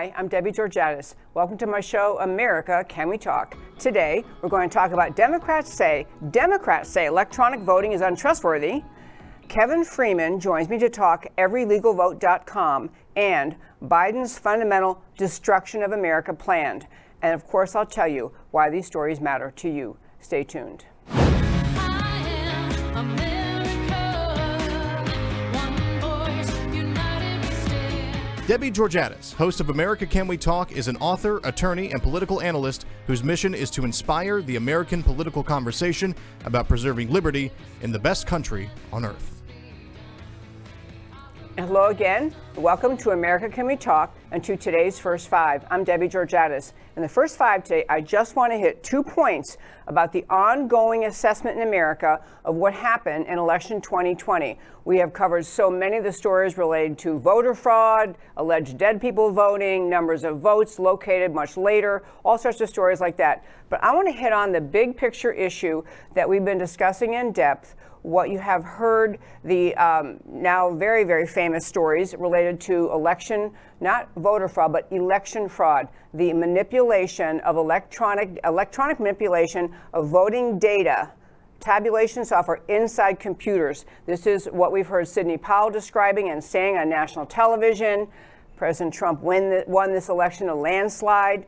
Hi, I'm Debbie Georgatos. Welcome to my show, America Can We Talk? Today, we're going to talk about Democrats say Democrats say electronic voting is untrustworthy. Kevin Freeman joins me to talk everylegalvote.com and Biden's fundamental destruction of America planned. And of course, I'll tell you why these stories matter to you. Stay tuned. Debbie Georgatos, host of America Can We Talk, is an author, attorney, and political analyst whose mission is to inspire the American political conversation about preserving liberty in the best country on earth. Hello again. Welcome to America Can We Talk and to today's First Five. I'm Debbie Georgatos. In the First Five today, I just want to hit two points about the ongoing assessment in America of what happened in election 2020. We have covered so many of the stories related to voter fraud, alleged dead people voting, numbers of votes located much later, all sorts of stories like that. But I want to hit on the big picture issue that we've been discussing in depth what you have heard the um, now very, very famous stories related to election, not voter fraud, but election fraud, the manipulation of electronic, electronic manipulation of voting data tabulation software inside computers. This is what we've heard Sidney Powell describing and saying on national television. President Trump win won this election a landslide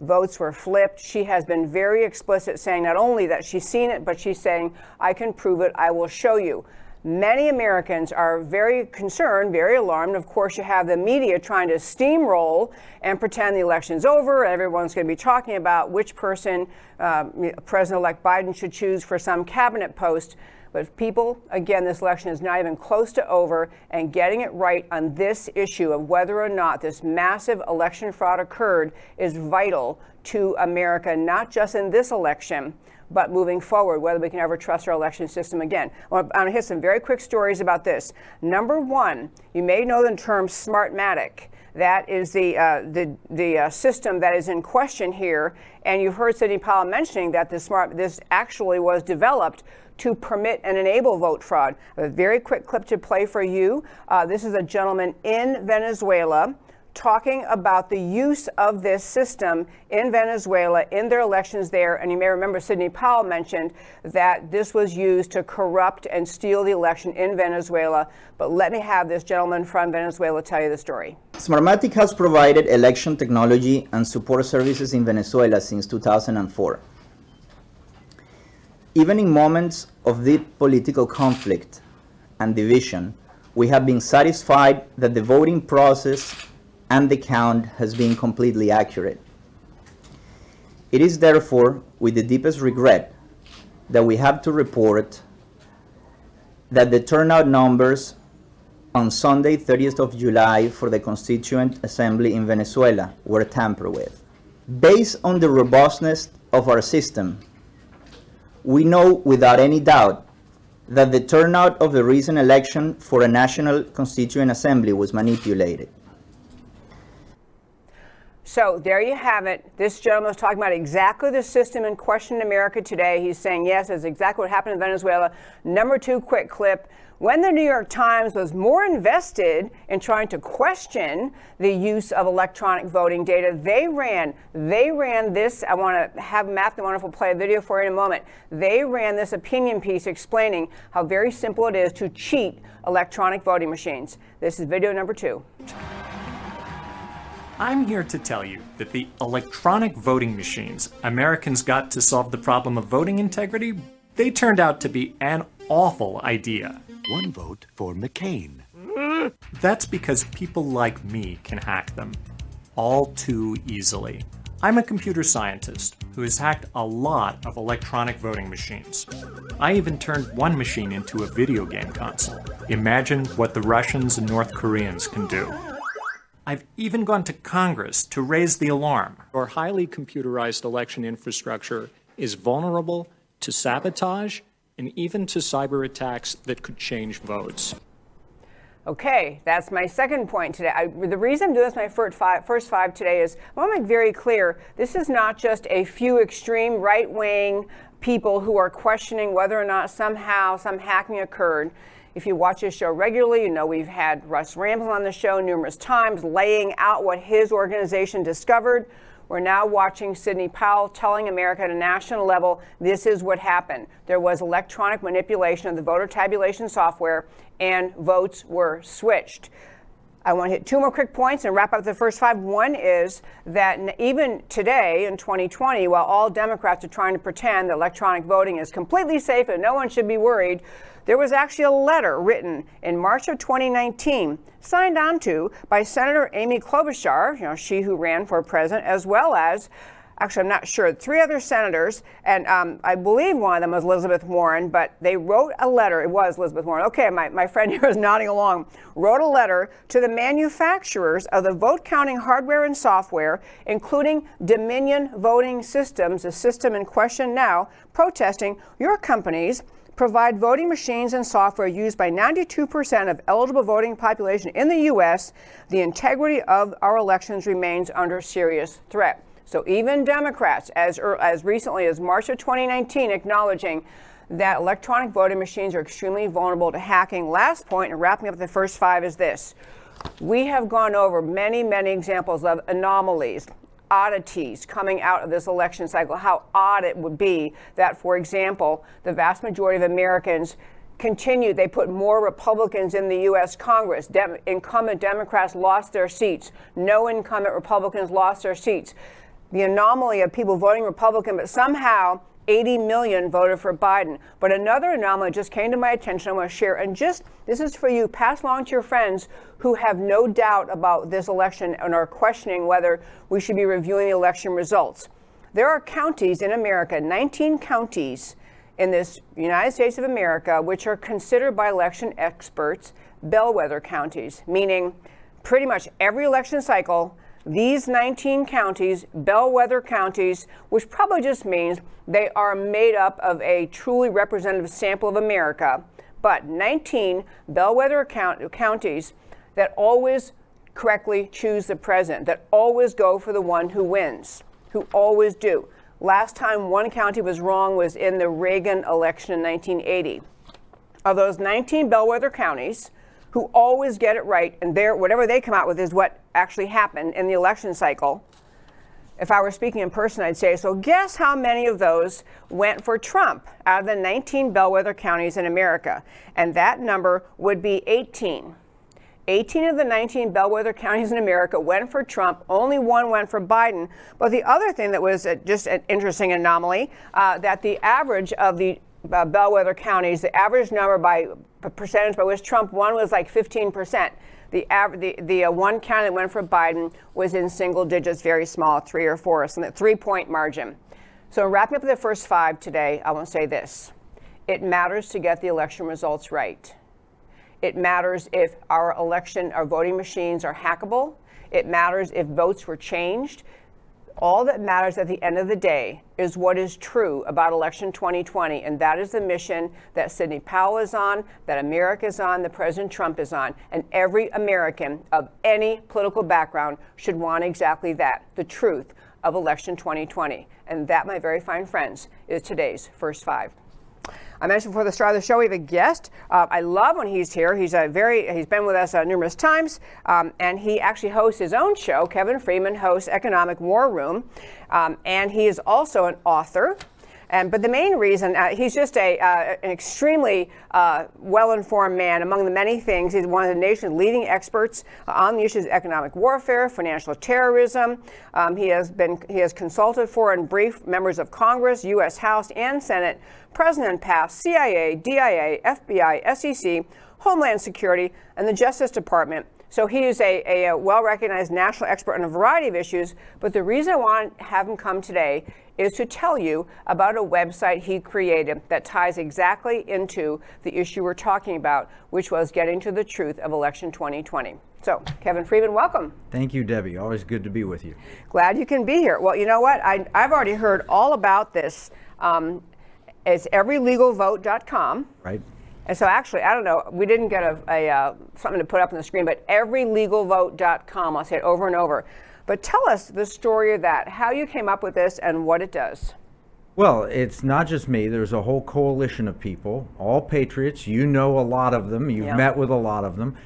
votes were flipped. She has been very explicit saying not only that she's seen it, but she's saying, I can prove it, I will show you. Many Americans are very concerned, very alarmed. Of course, you have the media trying to steamroll and pretend the election's over. Everyone's going to be talking about which person uh, President elect Biden should choose for some cabinet post. But people, again, this election is not even close to over, and getting it right on this issue of whether or not this massive election fraud occurred is vital to America, not just in this election, but moving forward, whether we can ever trust our election system again. I'm going to hit some very quick stories about this. Number one, you may know the term Smartmatic. That is the, uh, the, the uh, system that is in question here. And you've heard Sidney Powell mentioning that this, smart, this actually was developed to permit and enable vote fraud. A very quick clip to play for you. Uh, this is a gentleman in Venezuela talking about the use of this system in Venezuela in their elections there. And you may remember Sidney Powell mentioned that this was used to corrupt and steal the election in Venezuela. But let me have this gentleman from Venezuela tell you the story. Smartmatic has provided election technology and support services in Venezuela since 2004. Even in moments of deep political conflict and division, we have been satisfied that the voting process and the count has been completely accurate. It is therefore with the deepest regret that we have to report that the turnout numbers on Sunday, 30th of July, for the Constituent Assembly in Venezuela were tampered with. Based on the robustness of our system, we know without any doubt that the turnout of the recent election for a national constituent assembly was manipulated. So there you have it. This gentleman was talking about exactly the system in question in America today. He's saying, yes, that's exactly what happened in Venezuela. Number two quick clip. When the New York Times was more invested in trying to question the use of electronic voting data, they ran, they ran this. I want to have Matt the Wonderful play a video for you in a moment. They ran this opinion piece explaining how very simple it is to cheat electronic voting machines. This is video number two. I'm here to tell you that the electronic voting machines Americans got to solve the problem of voting integrity, they turned out to be an awful idea. One vote for McCain. That's because people like me can hack them all too easily. I'm a computer scientist who has hacked a lot of electronic voting machines. I even turned one machine into a video game console. Imagine what the Russians and North Koreans can do. I've even gone to Congress to raise the alarm. Our highly computerized election infrastructure is vulnerable to sabotage and even to cyber attacks that could change votes. Okay, that's my second point today. I, the reason I'm doing this my first five, first five today is I want to make very clear this is not just a few extreme right wing people who are questioning whether or not somehow some hacking occurred. If you watch this show regularly, you know we've had Russ Ramsland on the show numerous times laying out what his organization discovered. We're now watching Sidney Powell telling America at a national level this is what happened. There was electronic manipulation of the voter tabulation software, and votes were switched. I want to hit two more quick points and wrap up the first five. One is that even today in 2020, while all Democrats are trying to pretend that electronic voting is completely safe and no one should be worried, there was actually a letter written in March of 2019, signed on to by Senator Amy Klobuchar, you know, she who ran for president, as well as actually, I'm not sure, three other senators, and um, I believe one of them was Elizabeth Warren, but they wrote a letter. It was Elizabeth Warren. Okay, my, my friend here is nodding along. Wrote a letter to the manufacturers of the vote counting hardware and software, including Dominion Voting Systems, the system in question now, protesting your companies provide voting machines and software used by 92% of eligible voting population in the U.S., the integrity of our elections remains under serious threat. So even Democrats, as, er, as recently as March of 2019, acknowledging that electronic voting machines are extremely vulnerable to hacking. Last point, and wrapping up the first five, is this. We have gone over many, many examples of anomalies, oddities coming out of this election cycle. How odd it would be that, for example, the vast majority of Americans continued. They put more Republicans in the U.S. Congress. Dem- incumbent Democrats lost their seats. No incumbent Republicans lost their seats the anomaly of people voting Republican, but somehow 80 million voted for Biden. But another anomaly just came to my attention. I want to share, and just this is for you. Pass along to your friends who have no doubt about this election and are questioning whether we should be reviewing the election results. There are counties in America, 19 counties in this United States of America, which are considered by election experts bellwether counties, meaning pretty much every election cycle these 19 counties, bellwether counties, which probably just means they are made up of a truly representative sample of America, but 19 bellwether count- counties that always correctly choose the president, that always go for the one who wins, who always do. Last time one county was wrong was in the Reagan election in 1980. Of those 19 bellwether counties, who always get it right, and whatever they come out with is what actually happened in the election cycle. If I were speaking in person, I'd say, so guess how many of those went for Trump out of the 19 bellwether counties in America? And that number would be 18. 18 of the 19 bellwether counties in America went for Trump. Only one went for Biden. But the other thing that was just an interesting anomaly uh, that the average of the uh, bellwether counties, the average number by percentage by which Trump won was like 15 percent. The, the, the uh, one county that went for Biden was in single digits, very small, three or four, so that three point margin. So, wrapping up the first five today, I want to say this it matters to get the election results right. It matters if our election, our voting machines are hackable. It matters if votes were changed. All that matters at the end of the day is what is true about election 2020, and that is the mission that Sidney Powell is on, that America is on, that President Trump is on, and every American of any political background should want exactly that the truth of election 2020. And that, my very fine friends, is today's first five. I mentioned before the start of the show we have a guest. Uh, I love when he's here. He's a very he's been with us uh, numerous times, um, and he actually hosts his own show. Kevin Freeman hosts Economic War Room, um, and he is also an author. And, but the main reason, uh, he's just a, uh, an extremely uh, well informed man. Among the many things, he's one of the nation's leading experts on the issues of economic warfare, financial terrorism. Um, he, has been, he has consulted for and briefed members of Congress, U.S. House, and Senate, President past CIA, DIA, FBI, SEC, Homeland Security, and the Justice Department so he is a, a, well recognized national expert on a variety of issues. But the reason I want to have him come today is to tell you about a website he created that ties exactly into the issue we're talking about, which was getting to the truth of election 2020. So, Kevin Freeman, welcome. Thank you, Debbie. Always good to be with you. Glad you can be here. Well, you know what? I, have already heard all about this. Um, it's everylegalvote.com. Right. And so, actually, I don't know, we didn't get a, a uh, something to put up on the screen, but everylegalvote.com. I'll say it over and over. But tell us the story of that, how you came up with this, and what it does. Well, it's not just me. There's a whole coalition of people, all patriots. You know a lot of them. You've Yeah. met with a lot of them.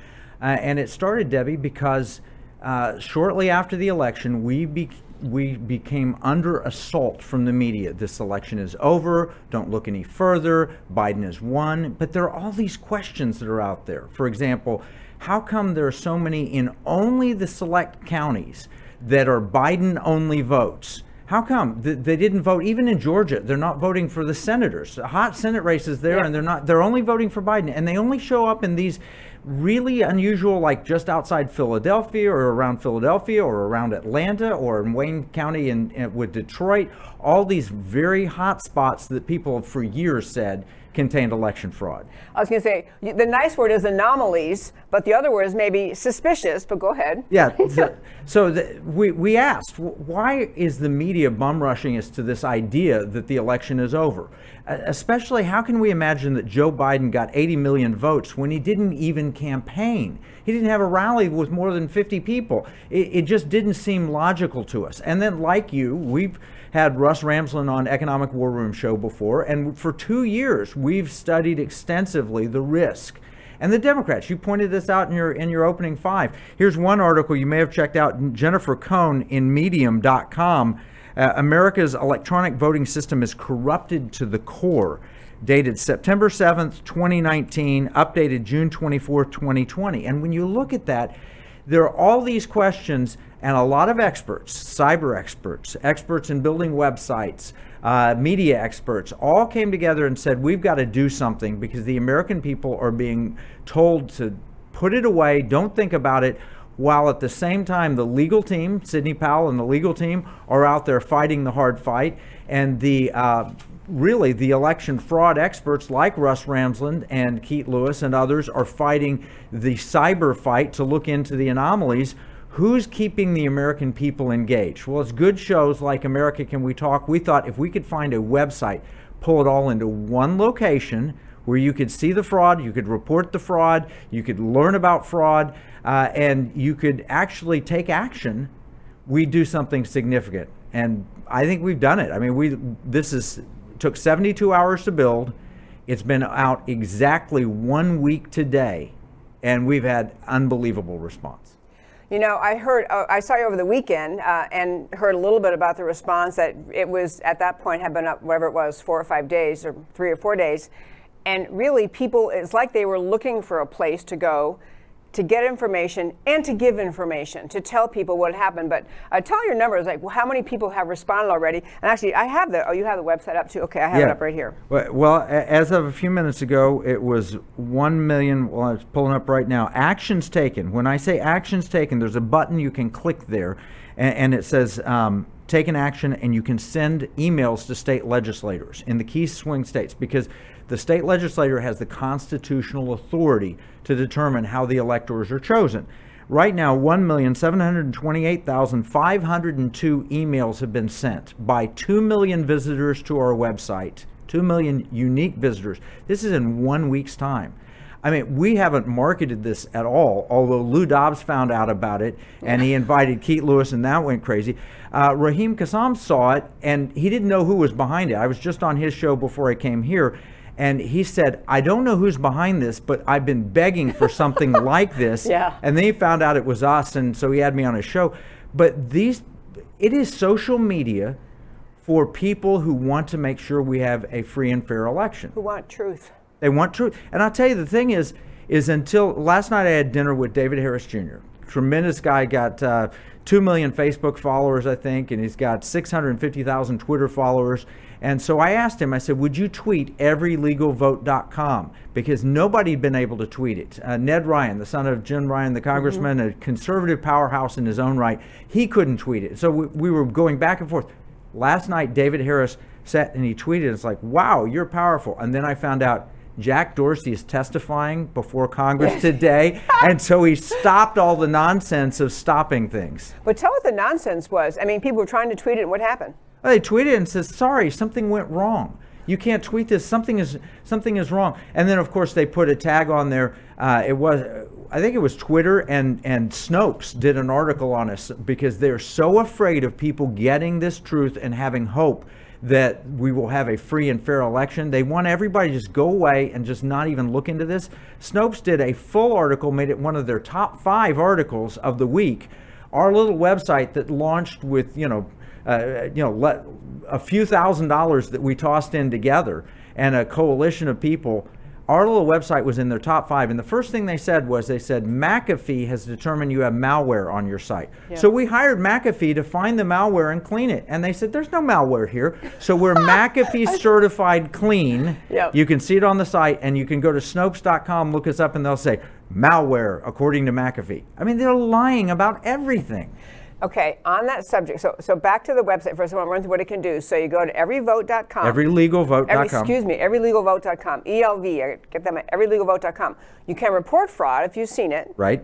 Uh, and it started, Debbie, because uh, shortly after the election, we be- we became under assault from the media. This election is over. Don't look any further. Biden has won. But there are all these questions that are out there. For example, how come there are so many in only the select counties that are Biden only votes? How come they didn't vote even in Georgia? They're not voting for the senators. Hot Senate races there, Yeah. and they're not. They're only voting for Biden, and they only show up in these really unusual, like just outside Philadelphia or around Philadelphia or around Atlanta or in Wayne County and, with Detroit. All these very hot spots that people have for years said contained election fraud. I was going to say the nice word is anomalies, but the other word is maybe suspicious. But go ahead. Yeah. the- so the, we, we asked, why is the media bum rushing us to this idea that the election is over? Uh, especially, how can we imagine that Joe Biden got 80 million votes when he didn't even campaign? He didn't have a rally with more than 50 people. It, it just didn't seem logical to us. And then, like you, we've had Russ Ramsland on Economic War Room show before, and for two years we've studied extensively the risk. And the Democrats, you pointed this out in your in your opening five. Here's one article you may have checked out. Jennifer Cohn in Medium.com. Uh, America's electronic voting system is corrupted to the core. Dated September 7th, 2019, updated June 24th, 2020. And when you look at that, there are all these questions, and a lot of experts, cyber experts, experts in building websites, uh, media experts, all came together and said, We've got to do something because the American people are being told to put it away, don't think about it, while at the same time, the legal team, Sidney Powell and the legal team, are out there fighting the hard fight. And the uh, really the election fraud experts like Russ Ramsland and Keith Lewis and others are fighting the cyber fight to look into the anomalies. Who's keeping the American people engaged? Well, it's good shows like America Can We Talk. We thought if we could find a website, pull it all into one location where you could see the fraud, you could report the fraud, you could learn about fraud, uh, and you could actually take action we do something significant and i think we've done it i mean we this is took 72 hours to build it's been out exactly one week today and we've had unbelievable response You know, I heard, uh, I saw you over the weekend uh, and heard a little bit about the response that it was at that point had been up, whatever it was, four or five days or three or four days. And really, people, it's like they were looking for a place to go to get information and to give information, to tell people what happened. But uh, tell your numbers, like well, how many people have responded already? And actually, I have the, oh, you have the website up too? Okay, I have it up right here. Well, well, as of a few minutes ago, it was 1 million. Well, it's pulling up right now. Actions taken. When I say actions taken, there's a button you can click there, and, and it says um, take an action, and you can send emails to state legislators in the key swing states because the state legislature has the constitutional authority to determine how the electors are chosen. Right now, 1,728,502 emails have been sent by 2 million visitors to our website, 2 million unique visitors. This is in one week's time. I mean, we haven't marketed this at all, although Lou Dobbs found out about it and he invited Keith Lewis and that went crazy. Uh, Raheem Kassam saw it and he didn't know who was behind it. I was just on his show before I came here and he said, I don't know who's behind this, but I've been begging for something like this. Yeah. And then he found out it was us, and so he had me on his show. But these, it is social media for people who want to make sure we have a free and fair election. Who want truth? They want truth. And I'll tell you, the thing is, is until last night I had dinner with David Harris Jr. Tremendous guy, got uh, 2 million Facebook followers, I think, and he's got 650,000 Twitter followers. And so I asked him, I said, would you tweet everylegalvote.com? Because nobody had been able to tweet it. Uh, Ned Ryan, the son of Jim Ryan, the congressman, a conservative powerhouse in his own right, he couldn't tweet it. So we, we were going back and forth. Last night, David Harris sat and he tweeted, it's like, wow, you're powerful. And then I found out Jack Dorsey is testifying before Congress today. and so he stopped all the nonsense of stopping things. But tell what the nonsense was. I mean, people were trying to tweet it, and what happened? Well, they tweeted and says, "Sorry, something went wrong. You can't tweet this. Something is something is wrong." And then, of course, they put a tag on there. Uh, it was, I think, it was Twitter and and Snopes did an article on us because they're so afraid of people getting this truth and having hope that we will have a free and fair election. They want everybody to just go away and just not even look into this. Snopes did a full article, made it one of their top five articles of the week. Our little website that launched with, you know, uh, you know, let, a few thousand dollars that we tossed in together and a coalition of people our little website was in their top five, and the first thing they said was they said McAfee has determined you have malware on your site. So we hired McAfee to find the malware and clean it, and they said there's no malware here. So we're McAfee certified clean. Yep. You can see it on the site, and you can go to Snopes.com, look us up, and they'll say malware according to McAfee. I mean, they're lying about everything. Okay, on that subject, so so back to the website. First, I want to run through what it can do. So you go to everyvote.com. Everylegalvote.com. Every, excuse me, everylegalvote.com. ELV, I get them at everylegalvote.com. You can report fraud if you've seen it. Right.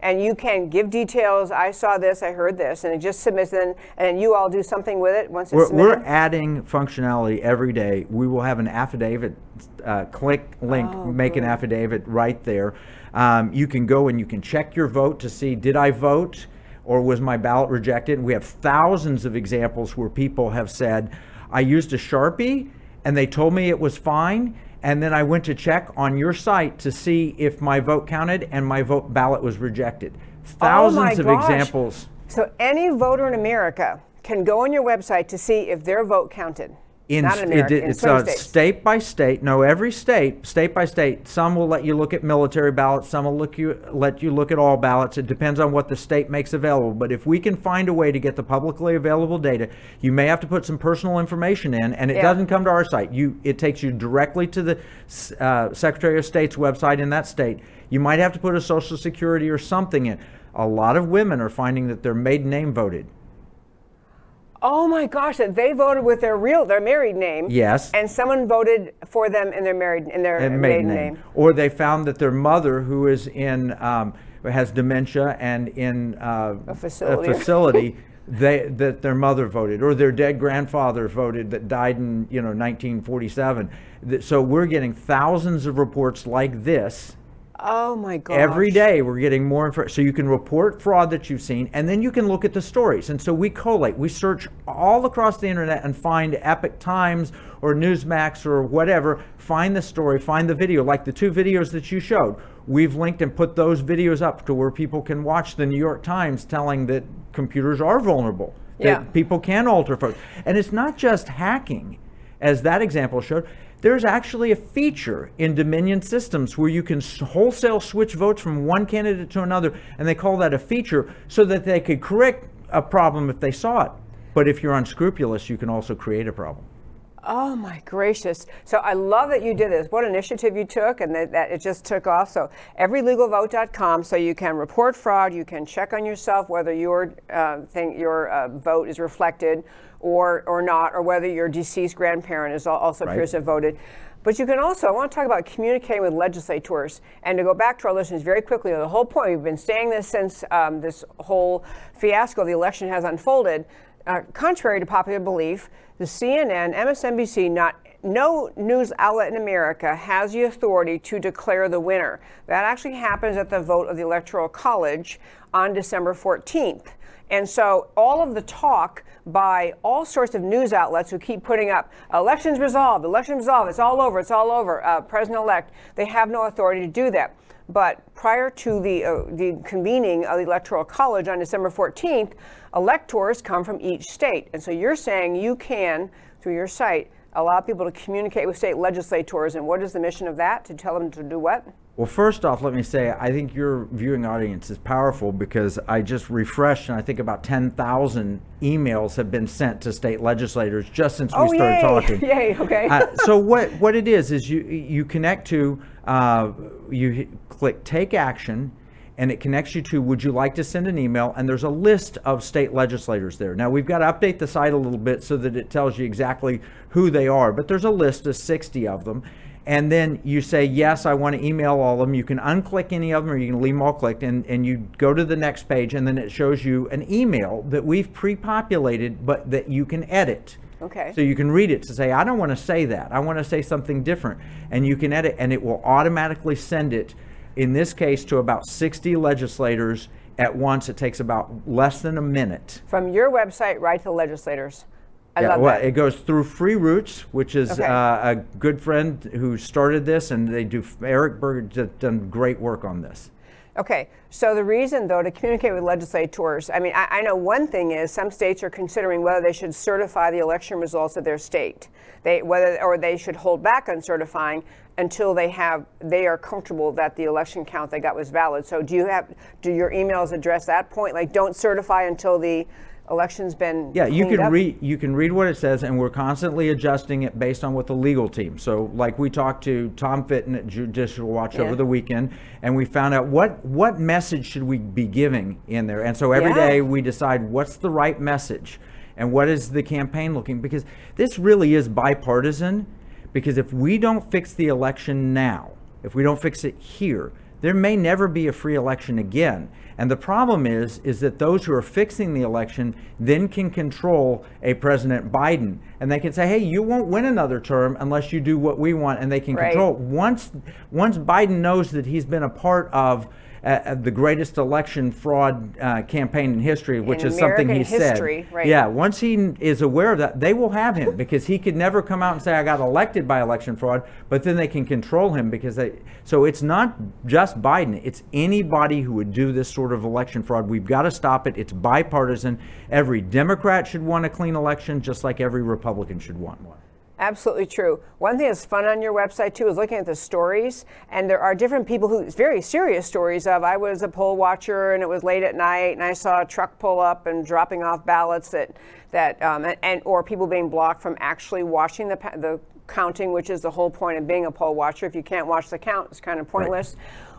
And you can give details. I saw this, I heard this, and it just submits it, and you all do something with it once it's We're, submitted. we're adding functionality every day. We will have an affidavit, uh, click link, Oh, make an affidavit right there. Um, you can go and you can check your vote to see did I vote or was my ballot rejected. We have thousands of examples where people have said, I used a Sharpie and they told me it was fine. And then I went to check on your site to see if my vote counted and my vote ballot was rejected. Oh Thousands of gosh. examples. So any voter in America can go on your website to see if their vote counted. In, Not in America, it- in it's swing uh, state by state. No, every state, state by state. Some will let you look at military ballots. Some will look you let you look at all ballots. It depends on what the state makes available. But if we can find a way to get the publicly available data, you may have to put some personal information in, and it Yeah. doesn't come to our site. You it takes you directly to the uh, Secretary of State's website in that state. You might have to put a social security or something in. A lot of women are finding that their maiden name voted. Oh my gosh, that they voted with their real, their married name. Yes. And someone voted for them in their married, in their maiden, maiden name. Or they found that their mother, who is in um, has dementia and in uh, A facility. facility, they that their mother voted, or their dead grandfather voted that died in you know 1947. So we're getting thousands of reports like this. Oh my God. Every day we're getting more information. So you can report fraud that you've seen, and then you can look at the stories. And so we collate, we search all across the internet and find Epoch Times or Newsmax or whatever, find the story, find the video, like the two videos that you showed. We've linked and put those videos up to where people can watch the New York Times telling that computers are vulnerable, that Yeah. people can alter votes. And it's not just hacking, as that example showed. There's actually a feature in Dominion systems where you can wholesale switch votes from one candidate to another, and they call that a feature so that they could correct a problem if they saw it. But if you're unscrupulous, you can also create a problem. Oh my gracious. So I love that you did this. What initiative you took and that, that it just took off. So everylegalvote.com so you can report fraud, you can check on yourself whether your uh, thing, your uh, vote is reflected or or not or whether your deceased grandparent is al- also appears to have voted. But you can also, I want to talk about communicating with legislators. And to go back to our listeners very quickly, the whole point, we've been saying this since um, this whole fiasco of the election has unfolded. Uh, contrary to popular belief, the CNN, MSNBC, not no news outlet in America has the authority to declare the winner. That actually happens at the vote of the Electoral College on December 14th. And so all of the talk by all sorts of news outlets who keep putting up elections resolved, elections resolved, it's all over, it's all over, uh, president elect, they have no authority to do that. But prior to the, uh, the convening of the Electoral College on December 14th, electors come from each state. And so you're saying you can, through your site, allow people to communicate with state legislators. And what is the mission of that? To tell them to do what? Well, first off, let me say I think your viewing audience is powerful because I just refreshed and I think about 10,000 emails have been sent to state legislators just since we Oh, started yay. talking. Yay, okay. Uh, so what what it is is you you connect to uh, you click take action and it connects you to would you like to send an email and there's a list of state legislators there now we've got to update the site a little bit so that it tells you exactly who they are but there's a list of 60 of them and then you say yes i want to email all of them you can unclick any of them or you can leave them all clicked and, and you go to the next page and then it shows you an email that we've pre-populated but that you can edit Okay. so you can read it to say, I don't want to say that. I want to say something different. And you can edit, and it will automatically send it, in this case, to about 60 legislators at once. It takes about less than a minute. from your website right to the legislators. I yeah, love well, that. it goes through Free Roots, which is Okay. uh, a good friend who started this, and they do. Eric Berger has done great work on this. Okay, so the reason, though, to communicate with legislators, I mean, I, I know one thing is some states are considering whether they should certify the election results of their state, they whether or they should hold back on certifying until they have they are comfortable that the election count they got was valid. So, do you have do your emails address that point? Like, don't certify until the election's been Yeah, you can up? read you can read what it says, and we're constantly adjusting it based on what the legal team. So, like we talked to Tom Fitton at Judicial Watch Yeah. over the weekend, and we found out what what message should we be giving in there. And so every Yeah. day we decide what's the right message, and what is the campaign looking because this really is bipartisan. Because if we don't fix the election now, if we don't fix it here, there may never be a free election again. And the problem is, is that those who are fixing the election then can control a President Biden, and they can say, "Hey, you won't win another term unless you do what we want," and they can Right. control. Once, once Biden knows that he's been a part of uh, uh, the greatest election fraud uh, campaign in history, which In is something he history, said. right. Yeah, once he is aware of that, they will have him because he could never come out and say I got elected by election fraud, but then they can control him because they so it's not just Biden, it's anybody who would do this sort of election fraud. We've got to stop it. It's bipartisan. Every Democrat should want a clean election just like every Republican should want one. Absolutely true. One thing that's fun on your website too is looking at the stories, and there are different people who very serious stories of I was a poll watcher and it was late at night and I saw a truck pull up and dropping off ballots that that um, and, and or people being blocked from actually watching the the counting, which is the whole point of being a poll watcher. If you can't watch the count, it's kind of pointless.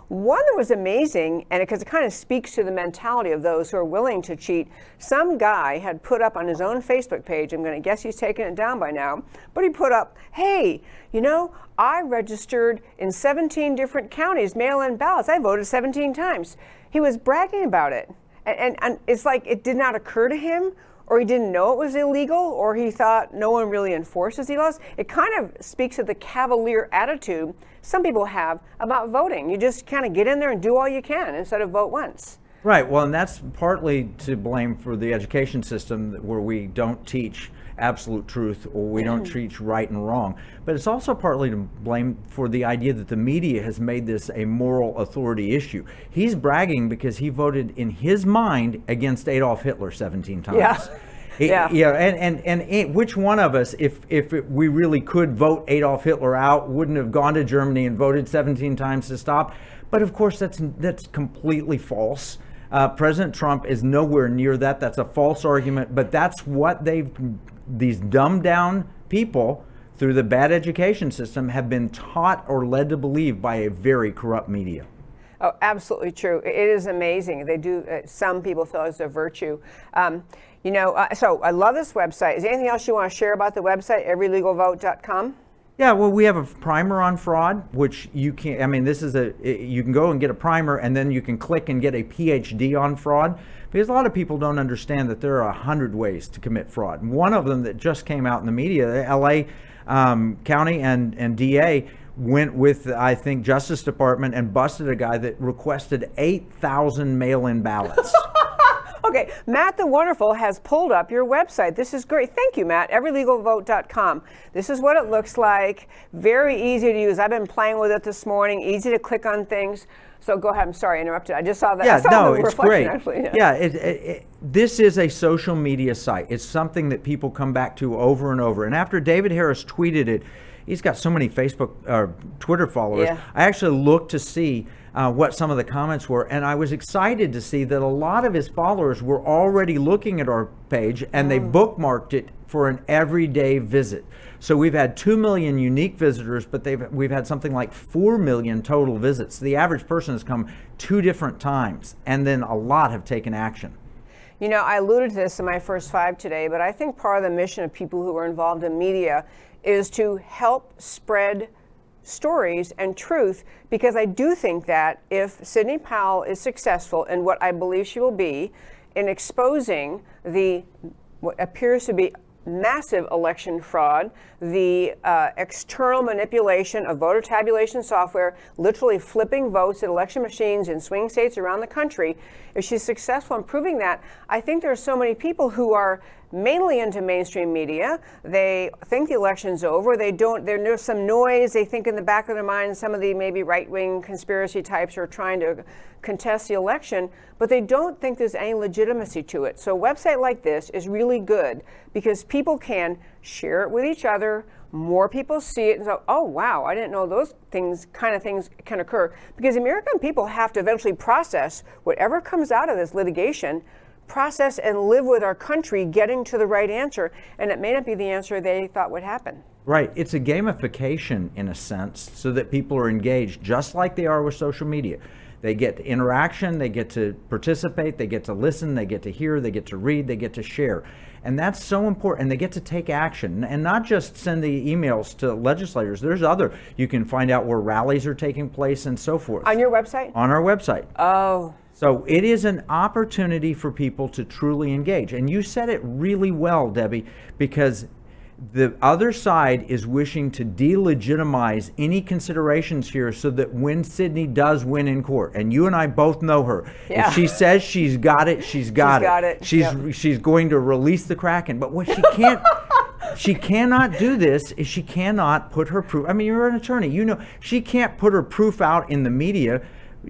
One that was amazing, and because it, kind of speaks to the mentality of those who are willing to cheat, some guy had put up on his own Facebook page, I'm going to guess he's taken it down by now, but he put up, hey, you know, I registered in 17 different counties, mail in ballots. I voted 17 times. He was bragging about it. And, and, and it's like it did not occur to him or he didn't know it was illegal, or he thought no one really enforces the laws. It kind of speaks to the cavalier attitude some people have about voting. You just kind of get in there and do all you can instead of vote once. Right. Well, and that's partly to blame for the education system where we don't teach absolute truth or we don't teach right and wrong. But it's also partly to blame for the idea that the media has made this a moral authority issue. He's bragging because he voted in his mind against Adolf Hitler 17 times. Yeah. Yeah. yeah, and, and, and it- which one of us, if, if it- we really could vote Adolf Hitler out, wouldn't have gone to Germany and voted 17 times to stop? But of course, that's, that's completely false. Uh, President Trump is nowhere near that. That's a false argument, but that's what they've, these dumbed down people through the bad education system have been taught or led to believe by a very corrupt media. Oh, absolutely true. It is amazing. They do. Uh, some people feel it's a virtue. Um, you know, uh, so I love this website. Is there anything else you want to share about the website? Everylegalvote.com. Yeah, well, we have a primer on fraud, which you can. I mean, this is a. You can go and get a primer, and then you can click and get a PhD on fraud, because a lot of people don't understand that there are a hundred ways to commit fraud. One of them that just came out in the media, L.A. Um, County and and DA went with I think Justice Department and busted a guy that requested eight thousand mail-in ballots. Okay, Matt the Wonderful has pulled up your website. This is great. Thank you, Matt. Everylegalvote.com. This is what it looks like. Very easy to use. I've been playing with it this morning. Easy to click on things. So go ahead. I'm sorry, I interrupted. I just saw that. Yeah, saw no, it's great. Actually, yeah, it, it, it, this is a social media site. It's something that people come back to over and over. And after David Harris tweeted it, he's got so many Facebook or Twitter followers. Yeah. I actually looked to see uh, what some of the comments were, and I was excited to see that a lot of his followers were already looking at our page and they bookmarked it for an everyday visit. So we've had 2 million unique visitors, but they've, we've had something like 4 million total visits. The average person has come two different times, and then a lot have taken action. You know, I alluded to this in my first five today, but I think part of the mission of people who are involved in media is to help spread stories and truth because I do think that if Sidney Powell is successful in what I believe she will be in exposing the what appears to be massive election fraud, the uh, external manipulation of voter tabulation software, literally flipping votes at election machines in swing states around the country. If she's successful in proving that, I think there are so many people who are mainly into mainstream media. They think the election's over. They don't. There's some noise. They think in the back of their mind some of the maybe right-wing conspiracy types are trying to contest the election, but they don't think there's any legitimacy to it. So a website like this is really good because people can share it with each other. More people see it and go, oh wow, I didn't know those things kind of things can occur. Because American people have to eventually process whatever comes out of this litigation process and live with our country getting to the right answer. And it may not be the answer they thought would happen. Right. It's a gamification in a sense so that people are engaged just like they are with social media. They get interaction, they get to participate, they get to listen, they get to hear, they get to read, they get to share. And that's so important. And they get to take action and not just send the emails to legislators. There's other, you can find out where rallies are taking place and so forth. On your website? On our website. Oh. So it is an opportunity for people to truly engage. And you said it really well, Debbie, because the other side is wishing to delegitimize any considerations here so that when Sidney does win in court, and you and I both know her, yeah. if she says she's got it, she's got she's it. Got it. She's yep. she's going to release the Kraken. But what she can't she cannot do this is she cannot put her proof. I mean, you're an attorney. You know she can't put her proof out in the media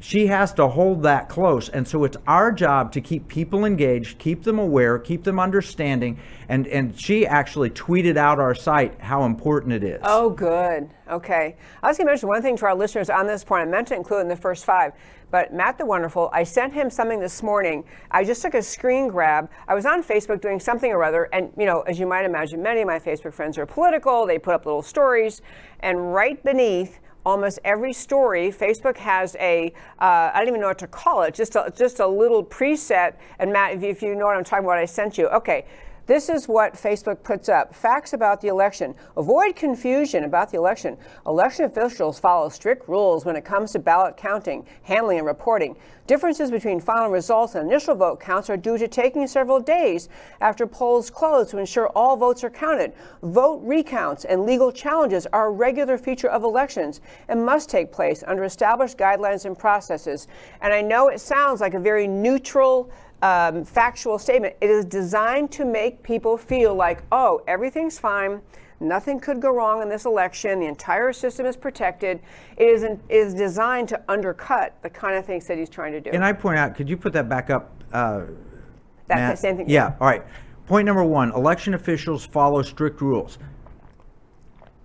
she has to hold that close. And so it's our job to keep people engaged, keep them aware, keep them understanding. And, and she actually tweeted out our site how important it is. Oh, good. Okay. I was going to mention one thing to our listeners on this point. I meant to include in the first five. But Matt the Wonderful, I sent him something this morning. I just took a screen grab. I was on Facebook doing something or other. And, you know, as you might imagine, many of my Facebook friends are political. They put up little stories. And right beneath, almost every story, Facebook has a uh, I don't even know what to call it, just a, just a little preset. And Matt, if you, if you know what I'm talking about, I sent you. Okay, this is what Facebook puts up facts about the election. Avoid confusion about the election. Election officials follow strict rules when it comes to ballot counting, handling, and reporting. Differences between final results and initial vote counts are due to taking several days after polls close to ensure all votes are counted. Vote recounts and legal challenges are a regular feature of elections and must take place under established guidelines and processes. And I know it sounds like a very neutral, um, factual statement. It is designed to make people feel like, oh, everything's fine. Nothing could go wrong in this election. The entire system is protected. It is, in, is designed to undercut the kind of things that he's trying to do. And I point out, could you put that back up? Uh, that Matt? same thing. Yeah, all right. Point number one election officials follow strict rules.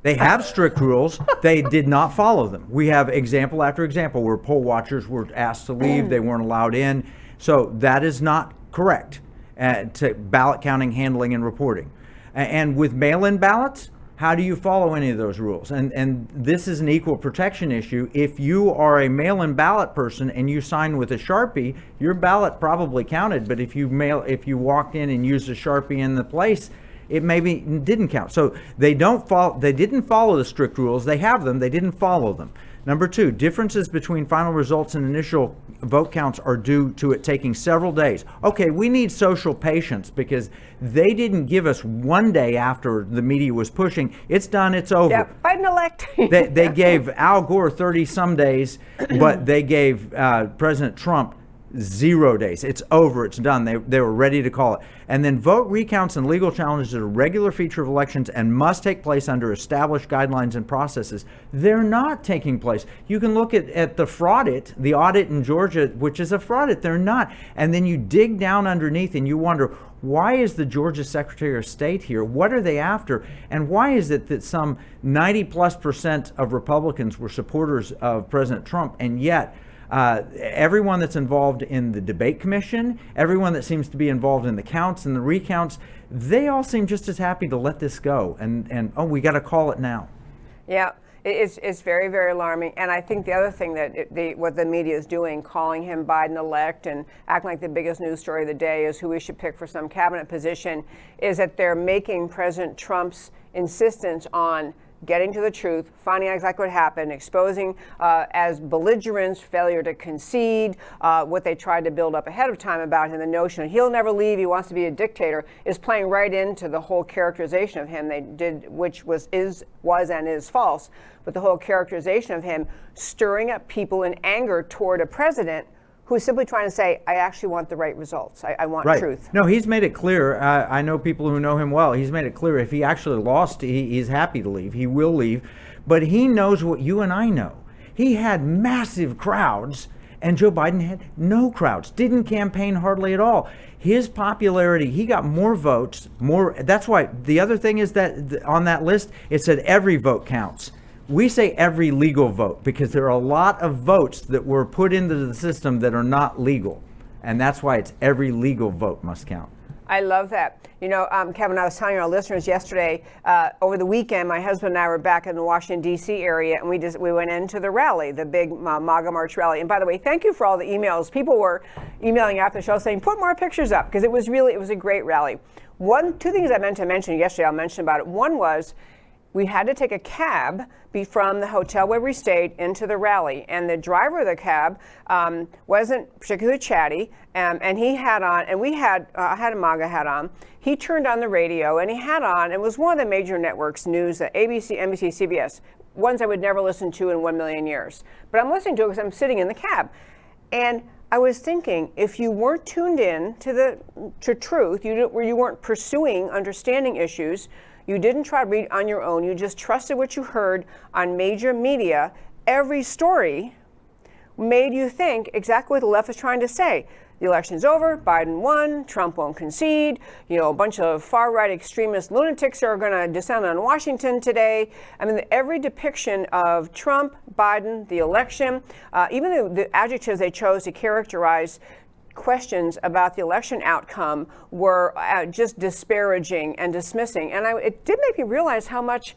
They have strict rules. They did not follow them. We have example after example where poll watchers were asked to leave, they weren't allowed in. So that is not correct uh, to ballot counting, handling, and reporting. And with mail-in ballots, how do you follow any of those rules? And and this is an equal protection issue. If you are a mail-in ballot person and you sign with a Sharpie, your ballot probably counted. But if you mail, if you walked in and used a Sharpie in the place, it maybe didn't count. So they don't follow. They didn't follow the strict rules. They have them. They didn't follow them. Number two, differences between final results and initial vote counts are due to it taking several days. Okay, we need social patience because they didn't give us one day after the media was pushing. It's done, it's over. Yeah, Biden elect. they, they gave Al Gore 30 some days, but they gave uh, President Trump zero days. It's over. It's done. They, they were ready to call it. And then vote recounts and legal challenges are a regular feature of elections and must take place under established guidelines and processes. They're not taking place. You can look at, at the fraudit, the audit in Georgia, which is a fraud it. They're not. And then you dig down underneath and you wonder, why is the Georgia Secretary of State here? What are they after? And why is it that some 90 plus percent of Republicans were supporters of President Trump and yet uh, everyone that's involved in the debate commission, everyone that seems to be involved in the counts and the recounts, they all seem just as happy to let this go. And, and oh, we got to call it now. Yeah. It's, it's very, very alarming. And I think the other thing that it, the, what the media is doing, calling him Biden elect and acting like the biggest news story of the day is who we should pick for some cabinet position, is that they're making President Trump's insistence on getting to the truth, finding out exactly what happened, exposing uh, as belligerence, failure to concede, uh, what they tried to build up ahead of time about him, the notion he'll never leave, he wants to be a dictator, is playing right into the whole characterization of him they did, which was is was and is false. But the whole characterization of him stirring up people in anger toward a president who's simply trying to say, I actually want the right results. I, I want right. truth. No, he's made it clear. Uh, I know people who know him well. He's made it clear if he actually lost, he, he's happy to leave. He will leave. But he knows what you and I know. He had massive crowds, and Joe Biden had no crowds, didn't campaign hardly at all. His popularity, he got more votes, more. That's why the other thing is that on that list, it said every vote counts we say every legal vote because there are a lot of votes that were put into the system that are not legal. And that's why it's every legal vote must count. I love that. You know, um, Kevin, I was telling our listeners yesterday, uh, over the weekend, my husband and I were back in the Washington, D.C. area, and we just we went into the rally, the big uh, MAGA March rally. And by the way, thank you for all the emails. People were emailing after the show saying, put more pictures up, because it was really, it was a great rally. One, two things I meant to mention yesterday, I'll mention about it. One was, we had to take a cab from the hotel where we stayed into the rally. And the driver of the cab um, wasn't particularly chatty, um, and he had on, and we had, uh, I had a MAGA hat on. He turned on the radio, and he had on, it was one of the major networks, news, uh, ABC, NBC, CBS, ones I would never listen to in one million years. But I'm listening to it because I'm sitting in the cab. And I was thinking, if you weren't tuned in to the to truth, you, you weren't pursuing understanding issues, you didn't try to read on your own. You just trusted what you heard on major media. Every story made you think exactly what the left is trying to say. The election's over, Biden won, Trump won't concede, you know, a bunch of far right extremist lunatics are going to descend on Washington today. I mean, every depiction of Trump, Biden, the election, uh, even the, the adjectives they chose to characterize questions about the election outcome were uh, just disparaging and dismissing. And I, it did make me realize how much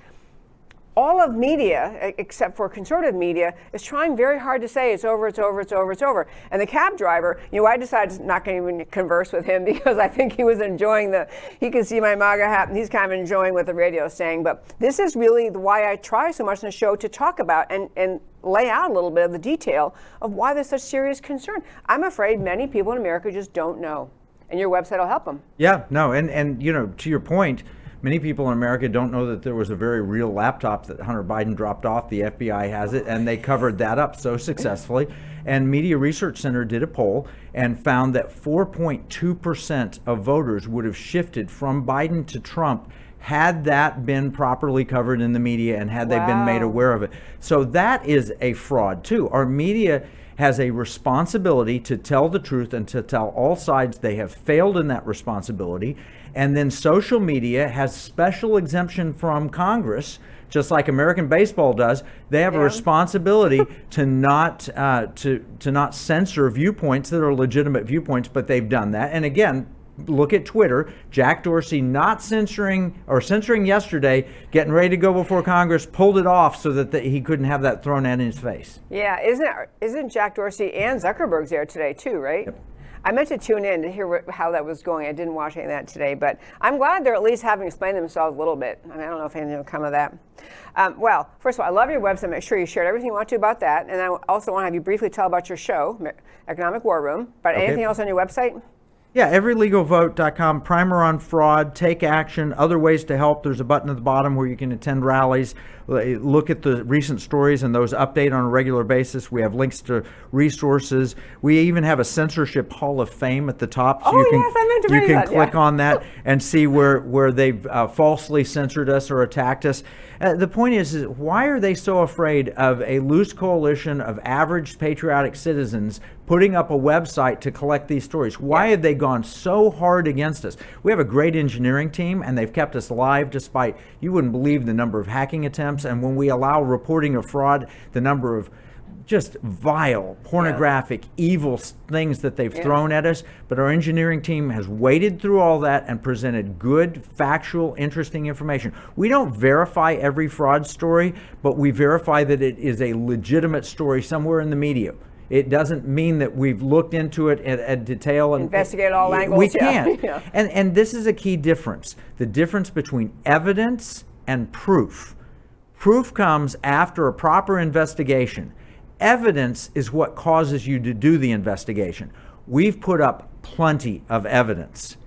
all of media, except for conservative media, is trying very hard to say it's over, it's over, it's over, it's over. And the cab driver, you know, I decided not going to even converse with him because I think he was enjoying the, he could see my MAGA hat and he's kind of enjoying what the radio is saying. But this is really why I try so much in the show to talk about and, and lay out a little bit of the detail of why there's such serious concern. I'm afraid many people in America just don't know. And your website will help them. Yeah, no, and, and you know, to your point, Many people in America don't know that there was a very real laptop that Hunter Biden dropped off. The FBI has it, and they covered that up so successfully. And Media Research Center did a poll and found that 4.2% of voters would have shifted from Biden to Trump had that been properly covered in the media and had wow. they been made aware of it. So that is a fraud, too. Our media has a responsibility to tell the truth and to tell all sides they have failed in that responsibility. And then social media has special exemption from Congress, just like American baseball does. They have yeah. a responsibility to not uh, to to not censor viewpoints that are legitimate viewpoints, but they've done that. And again, look at Twitter. Jack Dorsey not censoring or censoring yesterday, getting ready to go before Congress, pulled it off so that the, he couldn't have that thrown at in his face. Yeah, isn't isn't Jack Dorsey and Zuckerberg's there today too, right? Yep. I meant to tune in to hear what, how that was going. I didn't watch any of that today, but I'm glad they're at least having explained themselves a little bit. I, mean, I don't know if anything will come of that. Um, well, first of all, I love your website. Make sure you shared everything you want to about that. And I also want to have you briefly tell about your show, Economic War Room. But okay. anything else on your website? Yeah, everylegalvote.com, primer on fraud, take action, other ways to help. There's a button at the bottom where you can attend rallies, look at the recent stories and those update on a regular basis. We have links to resources. We even have a censorship hall of fame at the top. So oh, you can, yes, I meant to you can that, click yeah. on that and see where, where they've uh, falsely censored us or attacked us. Uh, the point is, is, why are they so afraid of a loose coalition of average patriotic citizens putting up a website to collect these stories? Why yeah. have they gone so hard against us? We have a great engineering team, and they've kept us alive despite you wouldn't believe the number of hacking attempts. And when we allow reporting of fraud, the number of just vile, pornographic, yeah. evil things that they've yeah. thrown at us. But our engineering team has waded through all that and presented good, factual, interesting information. We don't verify every fraud story, but we verify that it is a legitimate story somewhere in the media. It doesn't mean that we've looked into it at, at detail and investigate all angles. We can't. Yeah. And and this is a key difference: the difference between evidence and proof. Proof comes after a proper investigation evidence is what causes you to do the investigation. We've put up plenty of evidence.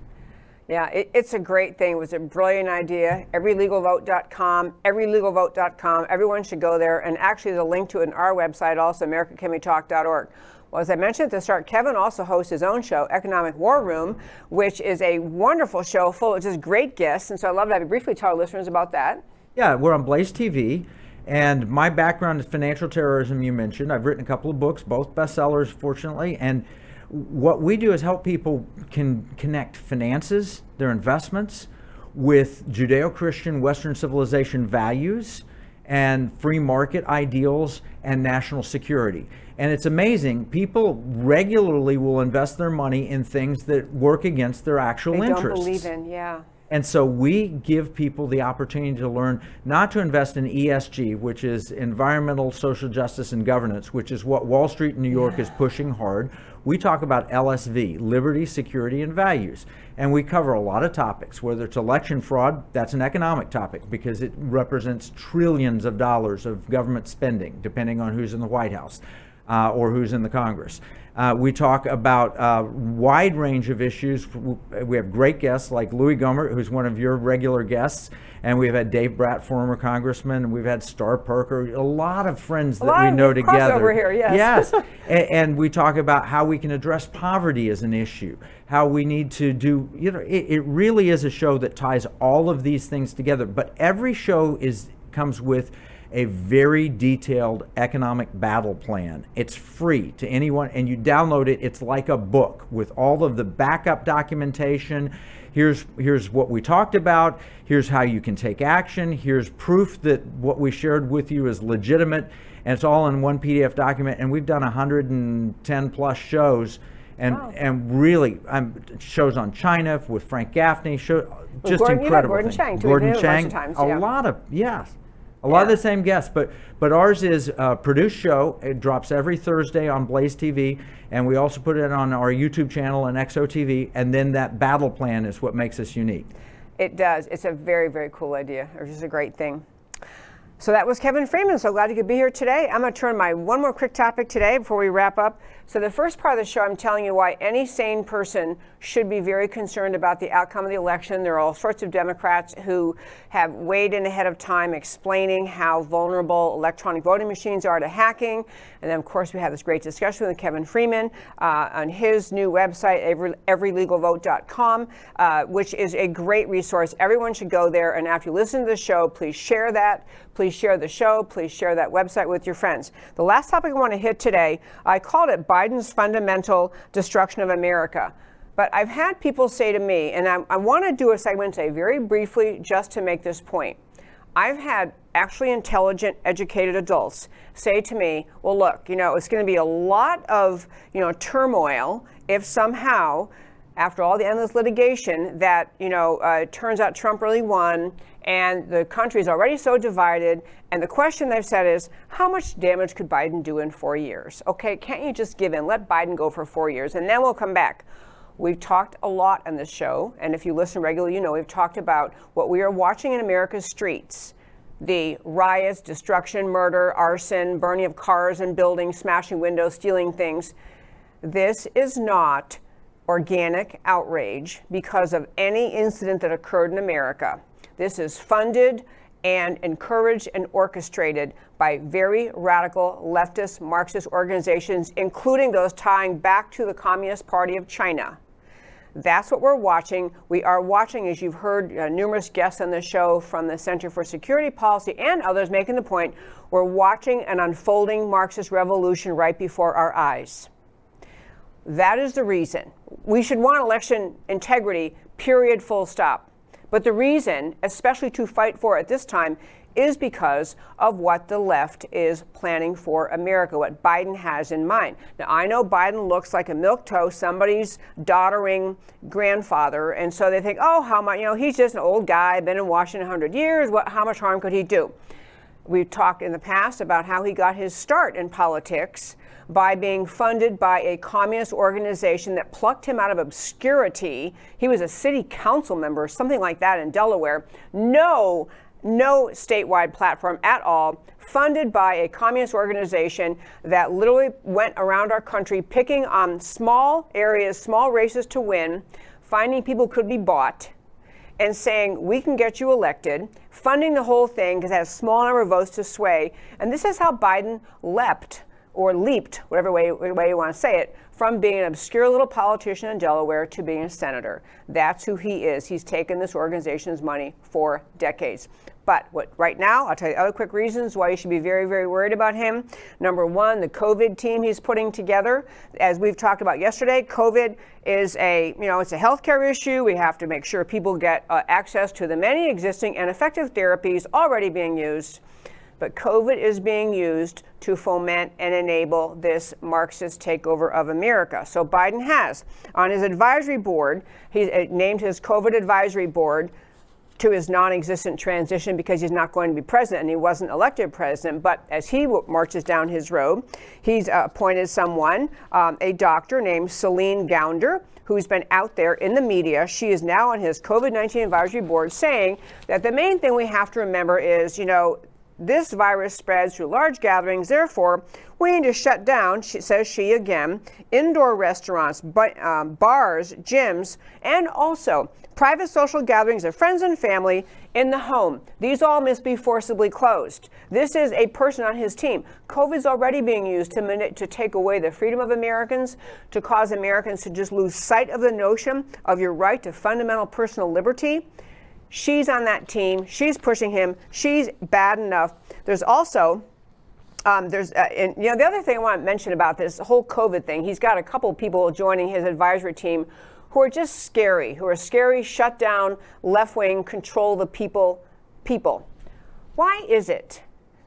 Yeah, it, it's a great thing. It was a brilliant idea. Everylegalvote.com, everylegalvote.com. Everyone should go there. And actually, there's a link to it in our website also, americacanwetalk.org. Well, as I mentioned at the start, Kevin also hosts his own show, Economic War Room, which is a wonderful show full of just great guests. And so I'd love to briefly tell our listeners about that. Yeah, we're on Blaze TV. And my background is financial terrorism, you mentioned. I've written a couple of books, both bestsellers, fortunately. And what we do is help people can connect finances, their investments, with Judeo Christian Western civilization values and free market ideals and national security. And it's amazing. People regularly will invest their money in things that work against their actual they interests. Don't believe in, yeah. And so we give people the opportunity to learn not to invest in ESG, which is environmental, social justice, and governance, which is what Wall Street in New York yeah. is pushing hard. We talk about LSV, liberty, security, and values. And we cover a lot of topics, whether it's election fraud, that's an economic topic because it represents trillions of dollars of government spending, depending on who's in the White House uh, or who's in the Congress. Uh, we talk about a wide range of issues. We have great guests like Louie Gohmert, who's one of your regular guests, and we've had Dave Brat, former congressman, and we've had Star Parker, a lot of friends that we know together. Over here, yes. Yes, and, and, we talk about how we can address poverty as an issue, how we need to do. You know, it, it really is a show that ties all of these things together. But every show is comes with a very detailed economic battle plan. It's free to anyone, and you download it. It's like a book with all of the backup documentation. Here's, here's what we talked about. Here's how you can take action. Here's proof that what we shared with you is legitimate. And it's all in one PDF document. And we've done 110 plus shows and wow. and really um, shows on China with Frank Gaffney, show, just Gordon, incredible. Gordon thing. Chang, Gordon Chang, a, times, a yeah. lot of yes, a lot yeah. of the same guests, but but ours is a produced show. It drops every Thursday on Blaze TV, and we also put it on our YouTube channel and XOTV. And then that battle plan is what makes us unique. It does. It's a very very cool idea. It's just a great thing. So that was Kevin Freeman. So glad you could be here today. I'm going to turn my one more quick topic today before we wrap up. So the first part of the show, I'm telling you why any sane person should be very concerned about the outcome of the election. There are all sorts of Democrats who have weighed in ahead of time explaining how vulnerable electronic voting machines are to hacking. And then, of course, we have this great discussion with Kevin Freeman uh, on his new website, every, everylegalvote.com, uh, which is a great resource. Everyone should go there. And after you listen to the show, please share that. Please share the show. Please share that website with your friends. The last topic I want to hit today, I called it Biden's fundamental destruction of America. But I've had people say to me, and I, I want to do a segment today very briefly just to make this point. I've had actually intelligent, educated adults say to me, well, look, you know, it's going to be a lot of, you know, turmoil if somehow, after all the endless litigation, that, you know, uh, turns out Trump really won and the country is already so divided. And the question they've said is, how much damage could Biden do in four years? Okay, can't you just give in? Let Biden go for four years, and then we'll come back. We've talked a lot on this show, and if you listen regularly, you know we've talked about what we are watching in America's streets the riots, destruction, murder, arson, burning of cars and buildings, smashing windows, stealing things. This is not organic outrage because of any incident that occurred in America. This is funded and encouraged and orchestrated by very radical leftist Marxist organizations, including those tying back to the Communist Party of China. That's what we're watching. We are watching, as you've heard uh, numerous guests on the show from the Center for Security Policy and others making the point, we're watching an unfolding Marxist revolution right before our eyes. That is the reason. We should want election integrity, period, full stop. But the reason, especially to fight for at this time, is because of what the left is planning for America, what Biden has in mind. Now, I know Biden looks like a milk milquetoast, somebody's doddering grandfather, and so they think, oh, how much, you know, he's just an old guy, been in Washington 100 years, what, how much harm could he do? We've talked in the past about how he got his start in politics by being funded by a communist organization that plucked him out of obscurity. He was a city council member, something like that in Delaware. No no statewide platform at all, funded by a communist organization that literally went around our country picking on small areas, small races to win, finding people could be bought, and saying, we can get you elected, funding the whole thing because it has a small number of votes to sway. And this is how Biden leapt or leaped, whatever way, way you want to say it, from being an obscure little politician in Delaware to being a senator. That's who he is. He's taken this organization's money for decades. But what right now, I'll tell you other quick reasons why you should be very, very worried about him. Number one, the COVID team he's putting together. As we've talked about yesterday, COVID is a, you know, it's a healthcare issue. We have to make sure people get uh, access to the many existing and effective therapies already being used but COVID is being used to foment and enable this Marxist takeover of America. So Biden has on his advisory board, he uh, named his COVID advisory board to his non existent transition because he's not going to be president and he wasn't elected president. But as he marches down his road, he's uh, appointed someone, um, a doctor named Celine Gounder, who's been out there in the media. She is now on his COVID 19 advisory board saying that the main thing we have to remember is, you know, this virus spreads through large gatherings. Therefore, we need to shut down, she, says she again, indoor restaurants, um, bars, gyms, and also private social gatherings of friends and family in the home. These all must be forcibly closed. This is a person on his team. COVID is already being used to, to take away the freedom of Americans, to cause Americans to just lose sight of the notion of your right to fundamental personal liberty. She's on that team. She's pushing him. She's bad enough. There's also um, there's, uh, and, you know, the other thing I want to mention about this whole COVID thing, he's got a couple people joining his advisory team who are just scary, who are scary, shut down, left wing, control the people, people. Why is it?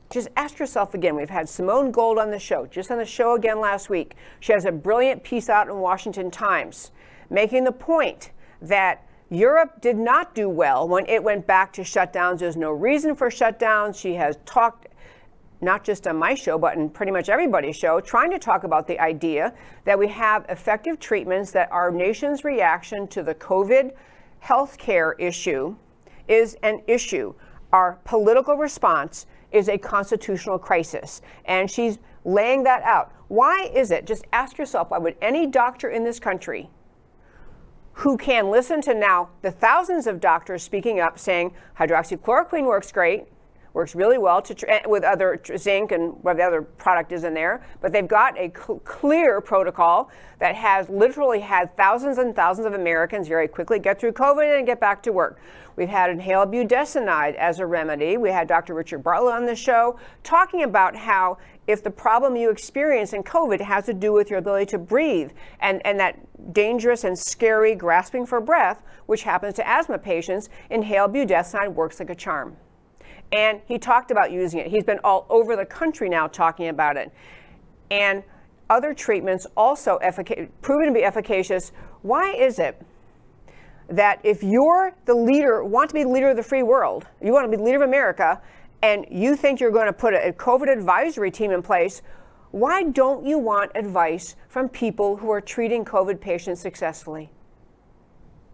Just ask yourself again. We've had Simone Gold on the show, just on the show again last week. She has a brilliant piece out in Washington Times making the point that Europe did not do well when it went back to shutdowns. There's no reason for shutdowns. She has talked, not just on my show, but in pretty much everybody's show, trying to talk about the idea that we have effective treatments, that our nation's reaction to the COVID healthcare issue is an issue. Our political response is a constitutional crisis. And she's laying that out. Why is it? Just ask yourself why would any doctor in this country who can listen to now the thousands of doctors speaking up saying hydroxychloroquine works great, works really well to eh, with other zinc and whatever the other product is in there. But they've got a cl- clear protocol that has literally had thousands and thousands of Americans very quickly get through COVID and get back to work. We've had inhaled budesonide as a remedy. We had Dr. Richard Bartlett on the show talking about how if the problem you experience in COVID has to do with your ability to breathe and, and that dangerous and scary grasping for breath, which happens to asthma patients, inhaled budesonide works like a charm. And he talked about using it. He's been all over the country now talking about it. And other treatments also effic- proven to be efficacious. Why is it that if you're the leader, want to be the leader of the free world, you want to be the leader of America, and you think you're going to put a COVID advisory team in place, why don't you want advice from people who are treating COVID patients successfully?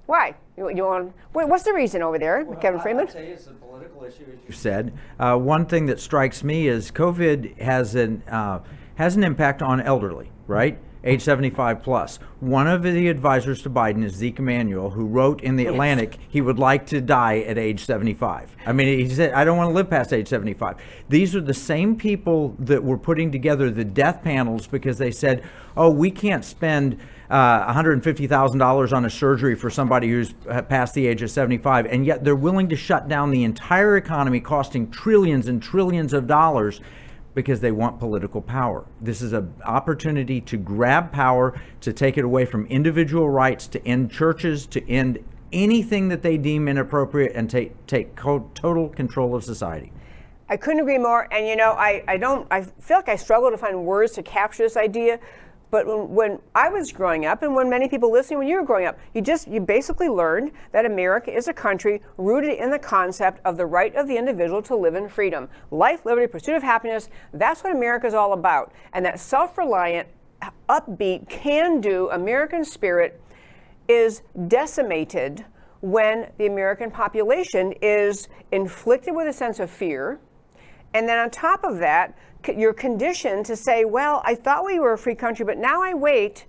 Why? You, you want, what's the reason over there, well, Kevin Freeman? I'll tell you, it's a political issue, as you said. Uh, one thing that strikes me is COVID has an uh, has an impact on elderly, right? age 75 plus. One of the advisors to Biden is Zeke Emanuel, who wrote in the Atlantic he would like to die at age 75. I mean, he said, I don't want to live past age 75. These are the same people that were putting together the death panels because they said, oh, we can't spend uh, $150,000 on a surgery for somebody who's past the age of 75, and yet they're willing to shut down the entire economy, costing trillions and trillions of dollars because they want political power. This is an opportunity to grab power, to take it away from individual rights, to end churches, to end anything that they deem inappropriate, and take, take co- total control of society. I couldn't agree more. And you know, I, I don't, I feel like I struggle to find words to capture this idea but when, when, I was growing up, and when many people listening, when you were growing up, you just you basically learned that America is a country rooted in the concept of the right of the individual to live in freedom, life, liberty, pursuit of happiness. That's what America is all about, and that self-reliant, upbeat, can-do American spirit is decimated when the American population is inflicted with a sense of fear. And then on top of that, you're conditioned to say, well, I thought we were a free country, but now I wait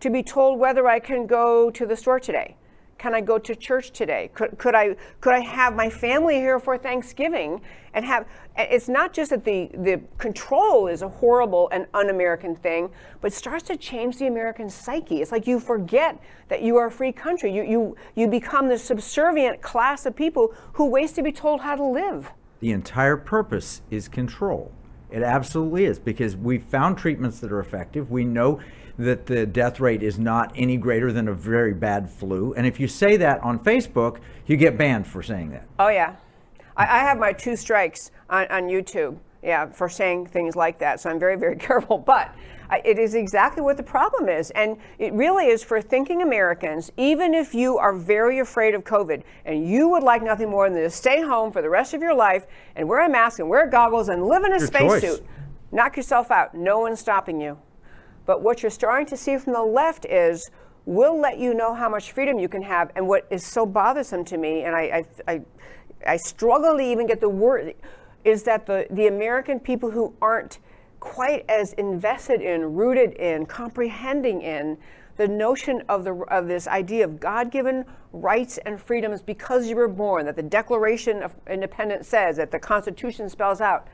to be told whether I can go to the store today. can I go to church today? Could, could I could I have my family here for Thanksgiving and have it's not just that the the control is a horrible and un-American thing, but it starts to change the American psyche. It's like you forget that you are a free country. You you you become the subservient class of people who waits to be told how to live. The entire purpose is control. It absolutely is because we've found treatments that are effective. We know that the death rate is not any greater than a very bad flu. And if you say that on Facebook, you get banned for saying that. Oh, yeah. I, I have my two strikes on, on YouTube, yeah, for saying things like that. So I'm very, very careful. But it is exactly what the problem is. And it really is for thinking Americans, even if you are very afraid of COVID and you would like nothing more than to stay home for the rest of your life and wear a mask and wear goggles and live in a spacesuit, knock yourself out. No one's stopping you. But what you're starting to see from the left is we'll let you know how much freedom you can have. And what is so bothersome to me, and I, I, I, I struggle to even get the word, is that the, the American people who aren't quite as invested in, rooted in, comprehending in the notion of, the, of this idea of God given rights and freedoms because you were born, that the Declaration of Independence says, that the Constitution spells out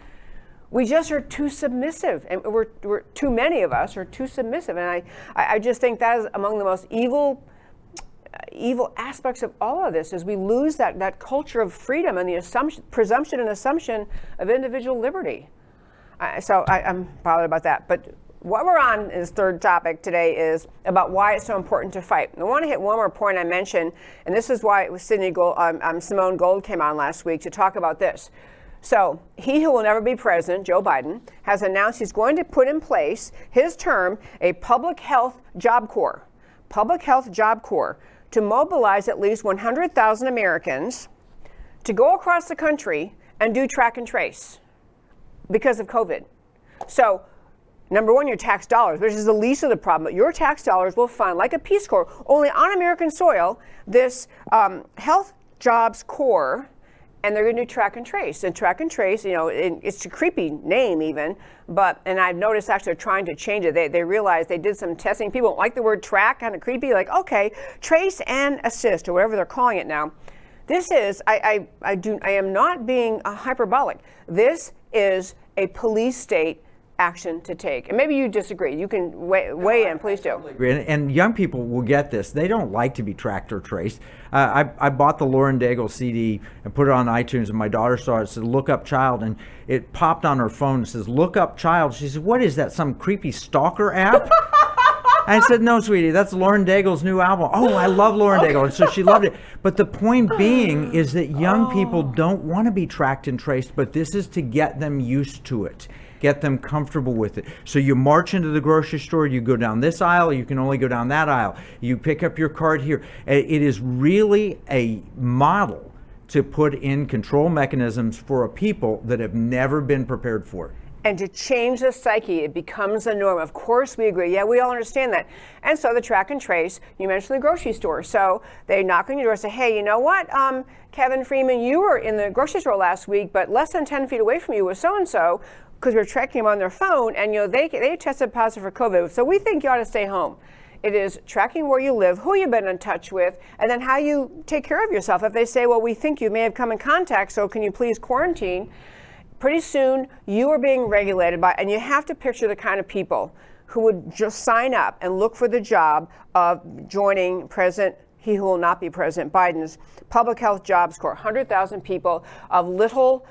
we just are too submissive and we're, we're too many of us are too submissive and I, I just think that is among the most evil evil aspects of all of this is we lose that, that culture of freedom and the assumption, presumption and assumption of individual liberty. So I, I'm bothered about that. But what we're on is third topic today is about why it's so important to fight. And I want to hit one more point I mentioned, and this is why it was Sydney Gold, um, um, Simone Gold came on last week to talk about this. So, he who will never be president, Joe Biden, has announced he's going to put in place his term a public health job corps. Public health job corps to mobilize at least 100,000 Americans to go across the country and do track and trace because of COVID. So, number one, your tax dollars, which is the least of the problem, your tax dollars will fund, like a Peace Corps, only on American soil, this um, health jobs corps and they're going to do track and trace. And track and trace, you know, it, it's a creepy name even, but, and I've noticed actually they're trying to change it. They, they realized they did some testing. People like the word track, kind of creepy, like, okay, trace and assist, or whatever they're calling it now. This is, I, I, I, do, I am not being hyperbolic. This is a police state action to take. And maybe you disagree. You can weigh, weigh in, please do. And, and, young people will get this. They don't like to be tracked or traced. Uh, I, I bought the Lauren Daigle CD and put it on iTunes, and my daughter saw it. It said, Look Up Child. And it popped on her phone and says, Look Up Child. She said, What is that? Some creepy stalker app? I said, no, sweetie, that's Lauren Daigle's new album. Oh, I love Lauren Daigle. And so she loved it. But the point being oh. is that young oh. people don't want to be tracked and traced, but this is to get them used to it get them comfortable with it. So you march into the grocery store, you go down this aisle, you can only go down that aisle. You pick up your card here. It is really a model to put in control mechanisms for a people that have never been prepared for and to change the psyche, it becomes a norm. Of course, we agree. Yeah, we all understand that. And so the track and trace, you mentioned the grocery store. So they knock on your door and say, hey, you know what, um, Kevin Freeman, you were in the grocery store last week, but less than 10 feet away from you was so and so because we're tracking them on their phone, and you know they they tested positive for COVID. So we think you ought to stay home. It is tracking where you live, who you've been in touch with, and then how you take care of yourself. If they say, well, we think you may have come in contact, so can you please quarantine? Pretty soon, you are being regulated by, and you have to picture the kind of people who would just sign up and look for the job of joining President he who will not be President Biden's Public Health Jobs Corps, 100,000 people of little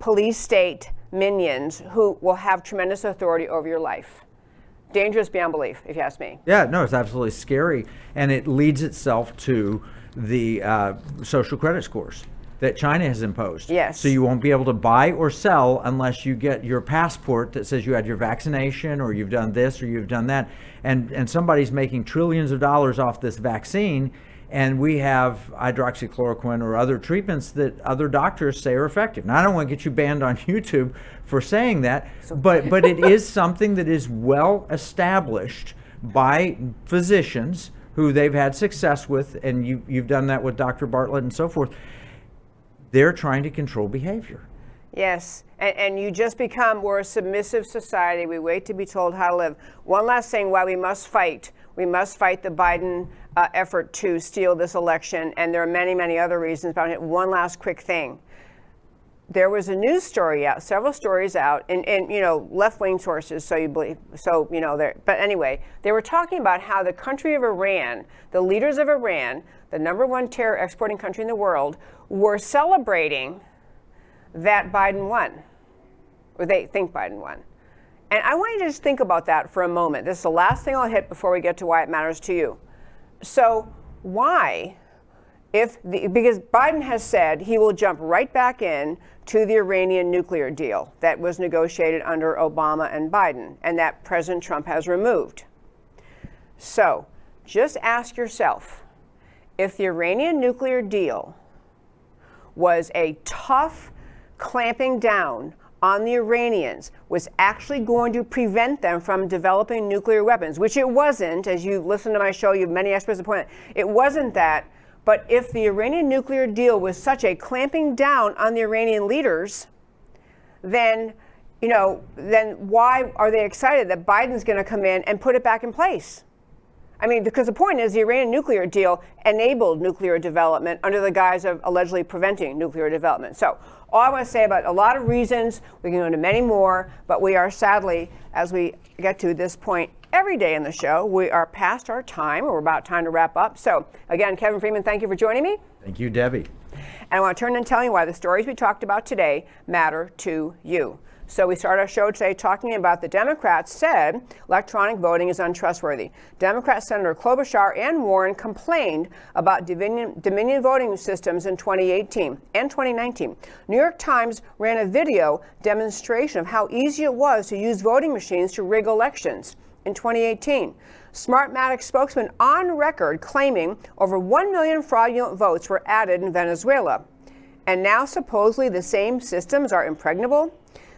police state minions who will have tremendous authority over your life. Dangerous beyond belief, if you ask me. Yeah, no, it's absolutely scary. And it leads itself to the uh, social credit scores that China has imposed. Yes. So you won't be able to buy or sell unless you get your passport that says you had your vaccination or you've done this or you've done that. And and somebody's making trillions of dollars off this vaccine and we have hydroxychloroquine or other treatments that other doctors say are effective. Now, I don't want to get you banned on YouTube for saying that, but but it is something that is well established by physicians who they've had success with, and you you've done that with Dr. Bartlett and so forth. They're trying to control behavior. Yes, and, and, you just become, we're a submissive society. We wait to be told how to live. One last thing why we must fight We must fight the Biden uh, effort to steal this election, and there are many, many other reasons But. One last quick thing. There was a news story out, several stories out, and, and you know, left-wing sources. So you believe, so you know, there. But anyway, they were talking about how the country of Iran, the leaders of Iran, the number one terror exporting country in the world, were celebrating that Biden won, or they think Biden won. And I want you to just think about that for a moment. This is the last thing I'll hit before we get to why it matters to you. So, why, if the, because Biden has said he will jump right back in to the Iranian nuclear deal that was negotiated under Obama and Biden, and that President Trump has removed. So, just ask yourself if the Iranian nuclear deal was a tough clamping down on the Iranians was actually going to prevent them from developing nuclear weapons, which it wasn't, as you listen to my show, you have many experts have pointed It wasn't that. But if the Iranian nuclear deal was such a clamping down on the Iranian leaders, then you know, then why are they excited that Biden's going to come in and put it back in place? I mean, because the point is the Iranian nuclear deal enabled nuclear development under the guise of allegedly preventing nuclear development. So all I want to say about a lot of reasons, we can go into many more, but we are sadly, as we get to this point every day in the show, we are past our time, or we're about time to wrap up. So, again, Kevin Freeman, thank you for joining me. Thank you, Debbie. And I want to turn and tell you why the stories we talked about today matter to you. So we start our show today talking about the Democrats said electronic voting is untrustworthy. Democrat Senator Klobuchar and Warren complained about Dominion, Dominion voting systems in 2018 and 2019. New York Times ran a video demonstration of how easy it was to use voting machines to rig elections in 2018. Smartmatic spokesman on record claiming over 1 million fraudulent votes were added in Venezuela. And now supposedly the same systems are impregnable?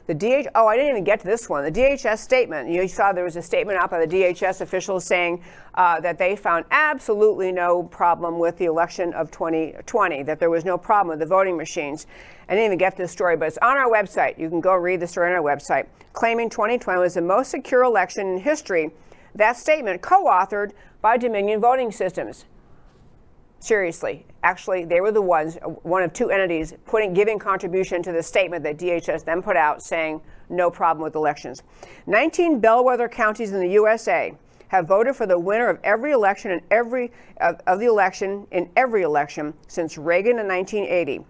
The DH, oh, I didn't even get to this one. The DHS statement. You saw there was a statement out by the DHS officials saying uh, that they found absolutely no problem with the election of 2020, that there was no problem with the voting machines. I didn't even get to this story, but it's on our website. You can go read the story on our website, claiming 2020 was the most secure election in history. That statement, co authored by Dominion Voting Systems. Seriously, actually, they were the ones, uh, one of two entities, putting giving contribution to the statement that DHS then put out saying no problem with elections. 19 bellwether counties in the USA have voted for the winner of every election in every of, of the election in every election since Reagan in 1980.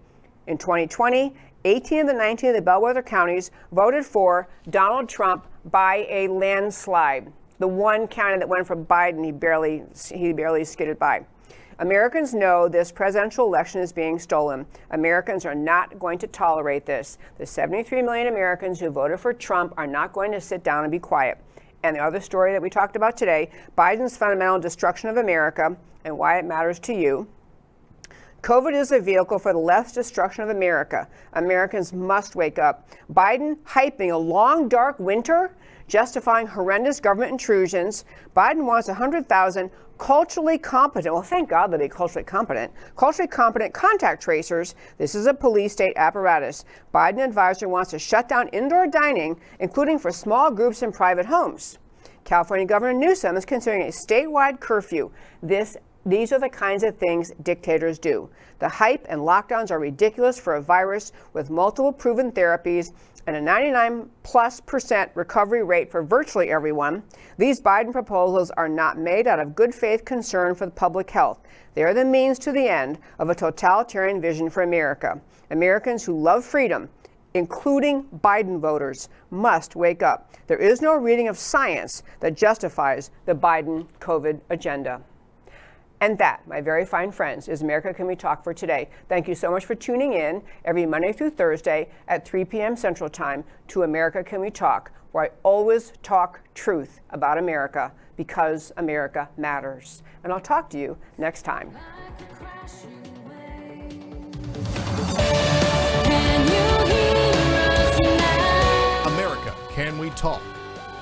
In 2020, 18 of the 19 of the bellwether counties voted for Donald Trump by a landslide. The one county that went for Biden, he barely he barely skidded by. Americans know this presidential election is being stolen. Americans are not going to tolerate this. The 73 million Americans who voted for Trump are not going to sit down and be quiet. And the other story that we talked about today Biden's fundamental destruction of America and why it matters to you. COVID is a vehicle for the left's destruction of America. Americans must wake up. Biden hyping a long, dark winter, justifying horrendous government intrusions. Biden wants 100,000 culturally competent, well, thank God that they culturally competent, culturally competent contact tracers. This is a police state apparatus. Biden advisor wants to shut down indoor dining, including for small groups in private homes. California Governor Newsom is considering a statewide curfew. This these are the kinds of things dictators do. The hype and lockdowns are ridiculous for a virus with multiple proven therapies and a 99 plus percent recovery rate for virtually everyone, these Biden proposals are not made out of good faith concern for the public health. They are the means to the end of a totalitarian vision for America. Americans who love freedom, including Biden voters, must wake up. There is no reading of science that justifies the Biden COVID agenda. And that, my very fine friends, is America Can We Talk for today. Thank you so much for tuning in every Monday through Thursday at 3 p.m. Central Time to America Can We Talk, where I always talk truth about America because America matters. And I'll talk to you next time. America Can We Talk?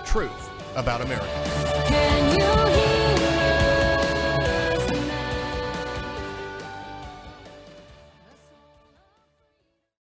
Truth about America.